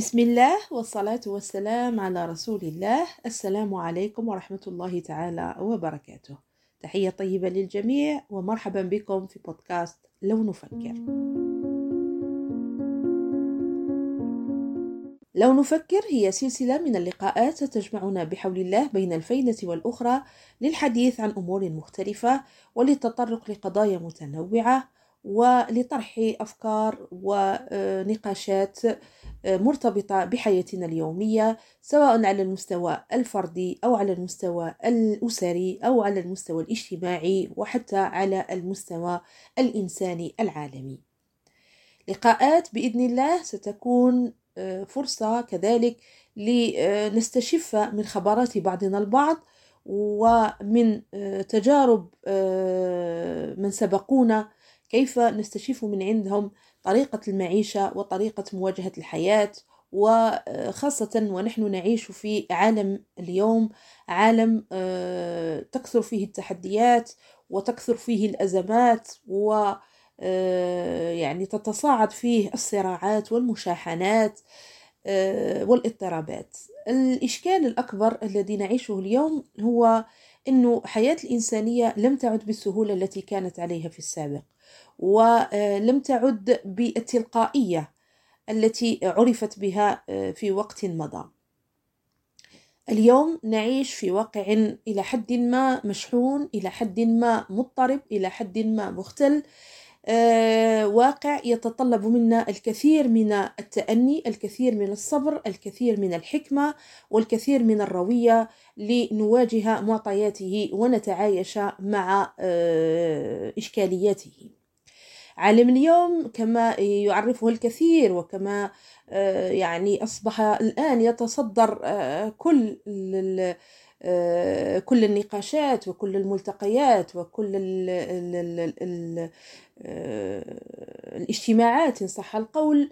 بسم الله والصلاة والسلام على رسول الله. السلام عليكم ورحمة الله تعالى وبركاته. تحية طيبة للجميع ومرحبا بكم في بودكاست لو نفكر لو نفكر هي سلسلة من اللقاءات تجمعنا بحول الله بين الفينة والأخرى للحديث عن أمور مختلفة وللتطرق لقضايا متنوعة ولطرح أفكار ونقاشات مرتبطة بحياتنا اليومية سواء على المستوى الفردي أو على المستوى الأسري أو على المستوى الاجتماعي وحتى على المستوى الإنساني العالمي. لقاءات بإذن الله ستكون فرصة كذلك لنستشف من خبرات بعضنا البعض ومن تجارب من سبقونا كيف نستشف من عندهم طريقة المعيشة وطريقة مواجهة الحياة وخاصة ونحن نعيش في عالم اليوم عالم تكثر فيه التحديات وتكثر فيه الأزمات و يعني تتصاعد فيه الصراعات والمشاحنات والاضطرابات. الإشكال الأكبر الذي نعيشه اليوم هو أنه حياة الإنسانية لم تعد بالسهولة التي كانت عليها في السابق. ولم تعد بالتلقائية التي عرفت بها في وقت مضى. اليوم نعيش في واقع إلى حد ما مشحون إلى حد ما مضطرب إلى حد ما مختل واقع يتطلب منا الكثير من التأني الكثير من الصبر الكثير من الحكمة والكثير من الروية لنواجه معطياته ونتعايش مع إشكالياته. عالم اليوم كما يعرفه الكثير وكما يعني أصبح الآن يتصدر كل كل النقاشات وكل الملتقيات وكل ال ال ال ال الاجتماعات إن صح القول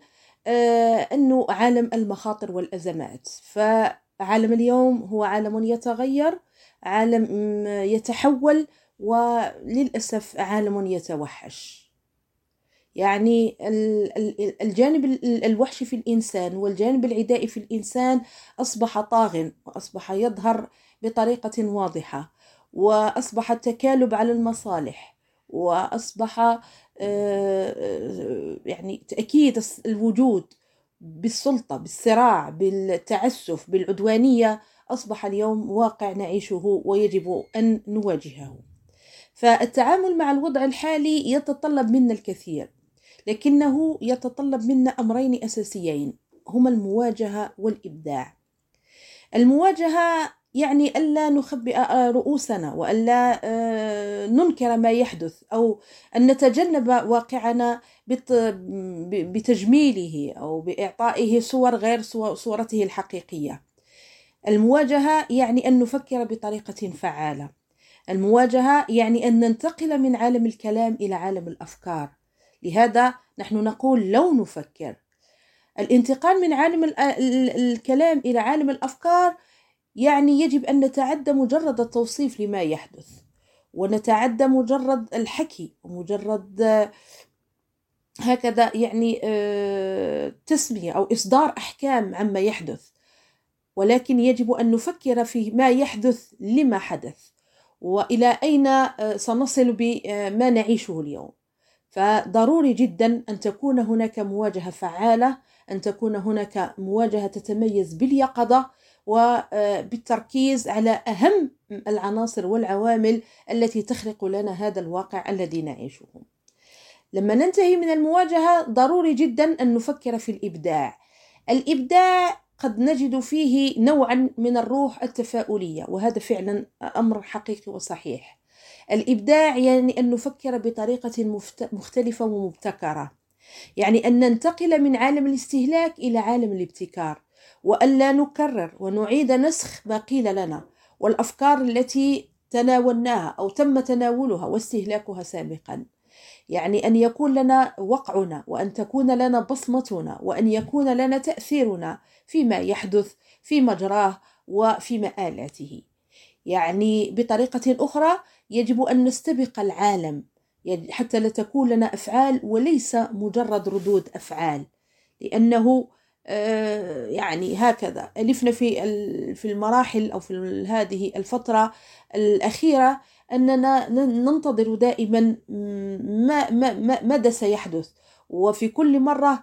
أنه عالم المخاطر والأزمات. فعالم اليوم هو عالم يتغير عالم يتحول وللأسف عالم يتوحش. يعني الجانب الوحشي في الإنسان والجانب العدائي في الإنسان أصبح طاغ وأصبح يظهر بطريقة واضحة وأصبح التكالب على المصالح وأصبح يعني تأكيد الوجود بالسلطة بالصراع بالتعسف بالعدوانية أصبح اليوم واقع نعيشه ويجب أن نواجهه. فالتعامل مع الوضع الحالي يتطلب منا الكثير. لكنه يتطلب منا أمرين أساسيين هما المواجهة والإبداع. المواجهة يعني ألا نخبئ رؤوسنا وألا ننكر ما يحدث أو أن نتجنب واقعنا بتجميله أو بإعطائه صور غير صورته الحقيقية. المواجهة يعني أن نفكر بطريقة فعالة. المواجهة يعني أن ننتقل من عالم الكلام إلى عالم الأفكار. لهذا نحن نقول لو نفكر. الانتقال من عالم الكلام إلى عالم الأفكار يعني يجب أن نتعدى مجرد التوصيف لما يحدث ونتعدى مجرد الحكي ومجرد هكذا يعني تسمية أو إصدار أحكام عما يحدث. ولكن يجب أن نفكر في ما يحدث لما حدث وإلى أين سنصل بما نعيشه اليوم. فضروري جدا أن تكون هناك مواجهة فعالة أن تكون هناك مواجهة تتميز باليقظة وبالتركيز على أهم العناصر والعوامل التي تخلق لنا هذا الواقع الذي نعيشه. لما ننتهي من المواجهة ضروري جدا أن نفكر في الإبداع. الإبداع قد نجد فيه نوعا من الروح التفاؤلية وهذا فعلا أمر حقيقي وصحيح. الإبداع يعني أن نفكر بطريقة مختلفة ومبتكرة. يعني أن ننتقل من عالم الاستهلاك إلى عالم الابتكار والا نكرر ونعيد نسخ ما قيل لنا والأفكار التي تناولناها أو تم تناولها واستهلاكها سابقا. يعني أن يكون لنا وقعنا وأن تكون لنا بصمتنا وأن يكون لنا تأثيرنا فيما يحدث في مجراه وفي مآلاته. يعني بطريقة أخرى يجب أن نستبق العالم حتى لا تكون لنا أفعال وليس مجرد ردود أفعال لأنه يعني هكذا. ألفنا في في المراحل أو في هذه الفترة الأخيرة أننا ننتظر دائما ما, ما, ماذا سيحدث؟ وفي كل مرة آه،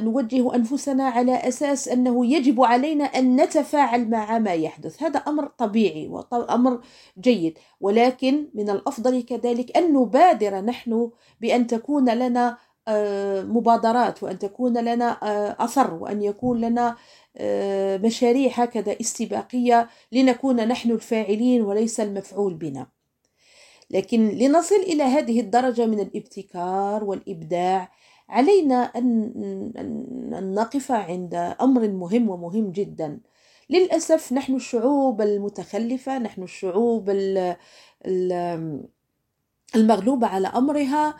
نوجه أنفسنا على أساس أنه يجب علينا أن نتفاعل مع ما يحدث. هذا أمر طبيعي وأمر جيد. ولكن من الأفضل كذلك أن نبادر نحن بأن تكون لنا آه، مبادرات وأن تكون لنا آه، أثر وأن يكون لنا مشاريع هكذا استباقية لنكون نحن الفاعلين وليس المفعول بنا. لكن لنصل إلى هذه الدرجة من الابتكار والإبداع علينا أن نقف عند أمر مهم ومهم جدا. للأسف نحن الشعوب المتخلفة نحن الشعوب المغلوبة على أمرها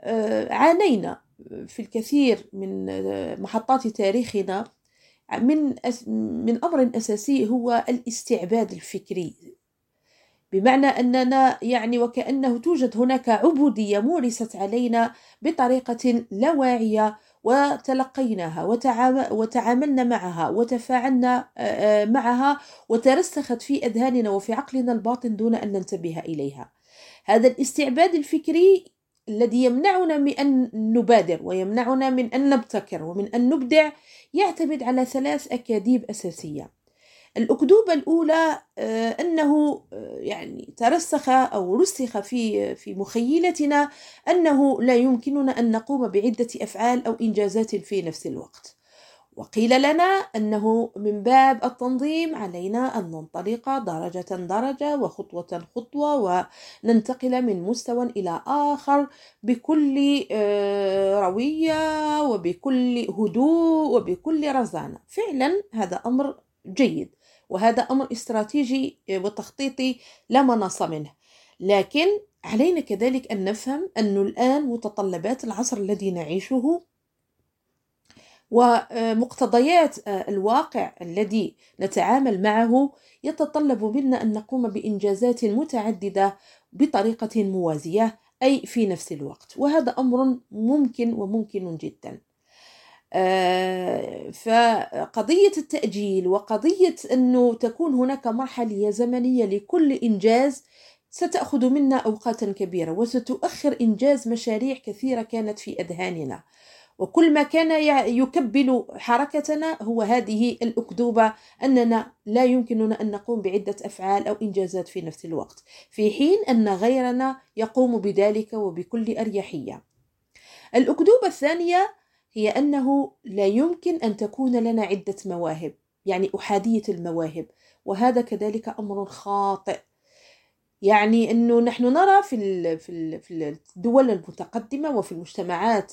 آه، عانينا في الكثير من محطات تاريخنا من من أمر أساسي هو الاستعباد الفكري. بمعنى أننا يعني وكأنه توجد هناك عبودية مورست علينا بطريقة لا واعية وتلقيناها وتعاملنا معها وتفاعلنا معها وترسخت في أذهاننا وفي عقلنا الباطن دون أن ننتبه إليها. هذا الاستعباد الفكري الذي يمنعنا من أن نبادر ويمنعنا من أن نبتكر ومن أن نبدع يعتمد على ثلاث أكاذيب أساسية. الأكذوبة الأولى آه، أنه آه، يعني ترسخ أو رسخ في في مخيلتنا أنه لا يمكننا أن نقوم بعدة أفعال أو إنجازات في نفس الوقت. وقيل لنا أنه من باب التنظيم علينا أن ننطلق درجة درجة وخطوة خطوة وننتقل من مستوى إلى آخر بكل آه، روية وبكل هدوء وبكل رزانة. فعلا هذا أمر جيد. وهذا أمر استراتيجي وتخطيطي لا مناص منه. لكن علينا كذلك أن نفهم أنه الآن متطلبات العصر الذي نعيشه ومقتضيات الواقع الذي نتعامل معه يتطلب منا أن نقوم بإنجازات متعددة بطريقة موازية أي في نفس الوقت. وهذا أمر ممكن وممكن جدا. آه، فقضية التأجيل وقضية أنه تكون هناك مرحلة زمنية لكل إنجاز ستأخذ منا أوقاتا كبيرة وستؤخر إنجاز مشاريع كثيرة كانت في أذهاننا. وكل ما كان يكبل حركتنا هو هذه الأكذوبة أننا لا يمكننا أن نقوم بعدة أفعال أو إنجازات في نفس الوقت في حين أن غيرنا يقوم بذلك وبكل أريحية. الأكذوبة الثانية هي أنه لا يمكن أن تكون لنا عدة مواهب يعني أحادية المواهب وهذا كذلك أمر خاطئ. يعني إنه نحن نرى في في الدول المتقدمة وفي المجتمعات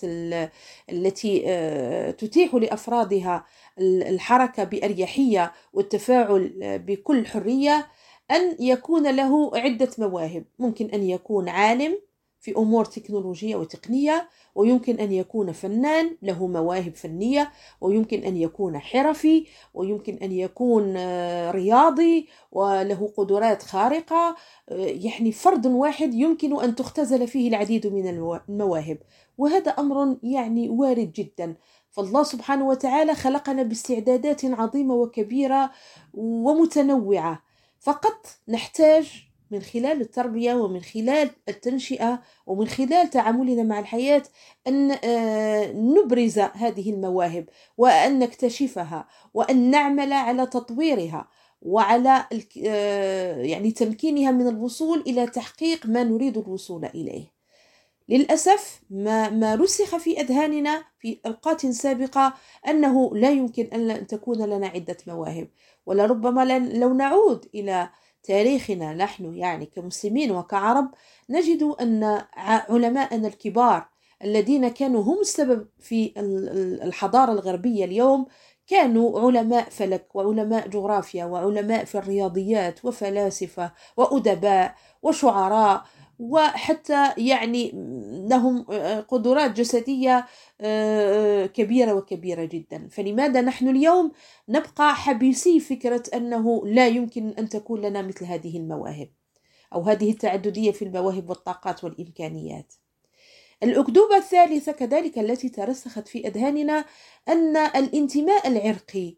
التي آه، تتيح لأفرادها الحركة بأريحية والتفاعل بكل حرية أن يكون له عدة مواهب. ممكن أن يكون عالم في أمور تكنولوجية وتقنية ويمكن أن يكون فنان له مواهب فنية ويمكن أن يكون حرفي ويمكن أن يكون آه، رياضي وله قدرات خارقة. آه، يعني فرد واحد يمكن أن تختزل فيه العديد من المواهب. وهذا أمر يعني وارد جدا. فالله سبحانه وتعالى خلقنا باستعدادات عظيمة وكبيرة ومتنوعة. فقط نحتاج من خلال التربية ومن خلال التنشئة ومن خلال تعاملنا مع الحياة أن آه، نبرز هذه المواهب وأن نكتشفها وأن نعمل على تطويرها وعلى آه، يعني تمكينها من الوصول إلى تحقيق ما نريد الوصول إليه. للأسف ما, ما رسخ في أذهاننا في أوقات سابقة أنه لا يمكن أن تكون لنا عدة مواهب ولربما لو نعود إلى تاريخنا نحن يعني كمسلمين وكعرب نجد أن علماءنا الكبار الذين كانوا هم السبب في الحضارة الغربية اليوم كانوا علماء فلك وعلماء جغرافيا وعلماء في الرياضيات وفلاسفة وأدباء وشعراء وحتى يعني لهم قدرات جسدية آه، كبيرة وكبيرة جدا. فلماذا نحن اليوم نبقى حبيسي فكرة أنه لا يمكن أن تكون لنا مثل هذه المواهب أو هذه التعددية في المواهب والطاقات والإمكانيات؟ الأكذوبة الثالثة كذلك التي ترسخت في أذهاننا أن الانتماء العرقي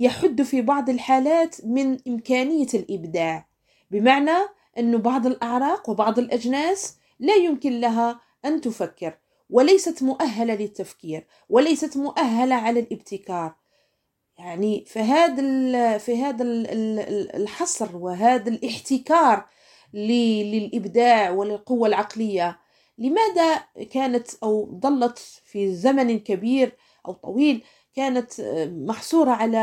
يحد في بعض الحالات من إمكانية الإبداع. بمعنى أن بعض الأعراق وبعض الأجناس لا يمكن لها أن تفكر وليست مؤهلة للتفكير وليست مؤهلة على الابتكار. يعني فهذا في هذا الحصر وهذا الاحتكار للإبداع وللقوة العقلية لماذا كانت أو ظلت في زمن كبير أو طويل كانت محصورة على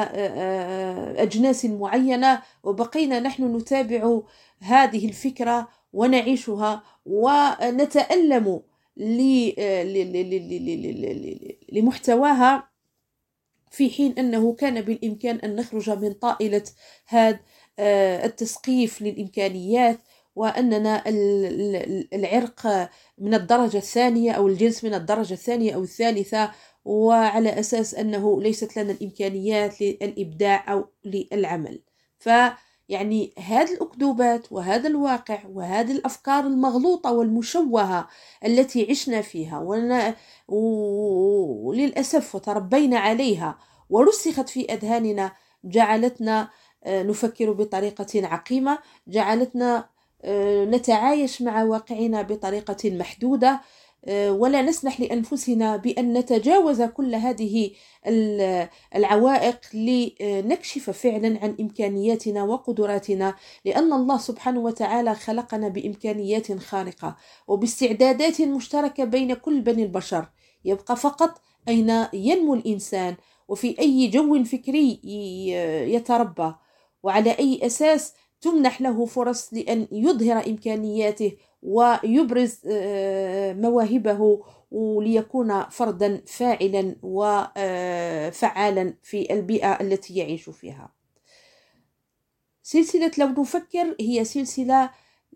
أجناس معينة وبقينا نحن نتابع هذه الفكرة ونعيشها ونتألم لمحتواها في حين أنه كان بالإمكان أن نخرج من طائلة هذا التسقيف للإمكانيات وأننا العرق من الدرجة الثانية أو الجنس من الدرجة الثانية أو الثالثة وعلى أساس أنه ليست لنا الإمكانيات للإبداع أو للعمل فيعني هذه الأكذوبات وهذا الواقع وهذه الأفكار المغلوطة والمشوهة التي عشنا فيها وللأسف وتربينا عليها ورسخت في أذهاننا جعلتنا آه، نفكر بطريقة عقيمة جعلتنا آه، نتعايش مع واقعنا بطريقة محدودة ولا نسمح لأنفسنا بأن نتجاوز كل هذه العوائق لنكشف فعلا عن إمكانياتنا وقدراتنا لأن الله سبحانه وتعالى خلقنا بإمكانيات خارقة وباستعدادات مشتركة بين كل بني البشر. يبقى فقط أين ينمو الإنسان وفي أي جو فكري يتربى وعلى أي أساس تمنح له فرص لأن يظهر إمكانياته ويبرز آه، مواهبه وليكون فردا فاعلا وفعالا آه، في البيئة التي يعيش فيها. سلسلة لو نفكر هي سلسلة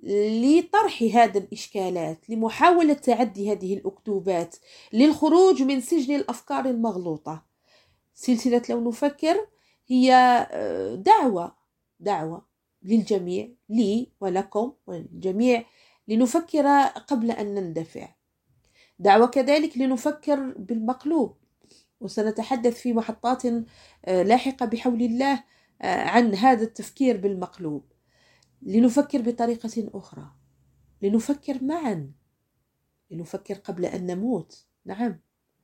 لطرح هذه الإشكالات لمحاولة تعدي هذه الأكتوبات للخروج من سجن الأفكار المغلوطة. سلسلة لو نفكر هي آه، دعوة دعوة للجميع لي ولكم والجميع لنفكر قبل أن نندفع. دعوة كذلك لنفكر بالمقلوب. وسنتحدث في محطات آه، لاحقة بحول الله آه، عن هذا التفكير بالمقلوب. لنفكر بطريقة أخرى. لنفكر معا. لنفكر قبل أن نموت. نعم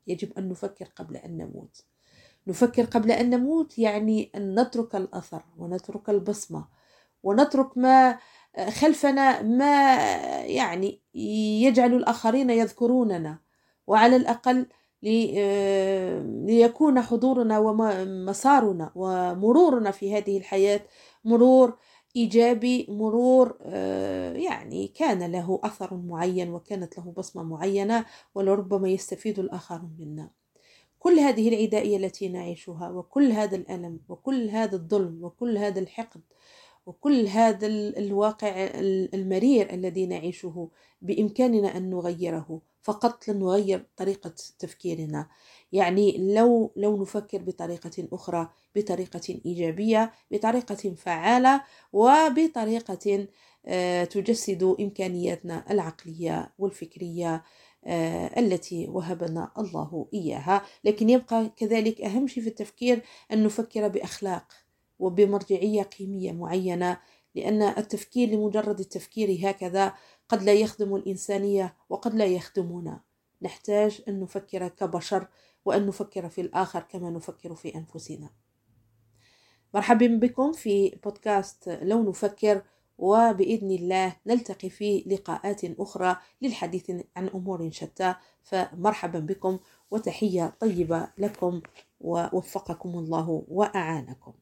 يجب أن نفكر قبل أن نموت. نفكر قبل أن نموت يعني أن نترك الأثر ونترك البصمة ونترك ما خلفنا ما يعني يجعل الآخرين يذكروننا وعلى الأقل ليكون حضورنا ومسارنا ومرورنا في هذه الحياة مرور إيجابي مرور يعني كان له أثر معين وكانت له بصمة معينة ولربما يستفيد الآخرون منا. كل هذه العدائية التي نعيشها وكل هذا الألم وكل هذا الظلم وكل هذا الحقد وكل هذا الواقع المرير الذي نعيشه بإمكاننا أن نغيره فقط لن نغير طريقة تفكيرنا. يعني لو لو نفكر بطريقة أخرى بطريقة إيجابية بطريقة فعالة وبطريقة آه، تجسد إمكانياتنا العقلية والفكرية آه، التي وهبنا الله إياها. لكن يبقى كذلك أهم شيء في التفكير أن نفكر بأخلاق. وبمرجعية قيمية معينة لأن التفكير لمجرد التفكير هكذا قد لا يخدم الإنسانية وقد لا يخدمنا. نحتاج أن نفكر كبشر وأن نفكر في الآخر كما نفكر في أنفسنا. مرحبا بكم في بودكاست لو نفكر وبإذن الله نلتقي في لقاءات أخرى للحديث عن أمور شتى. فمرحبا بكم وتحية طيبة لكم ووفقكم الله وأعانكم.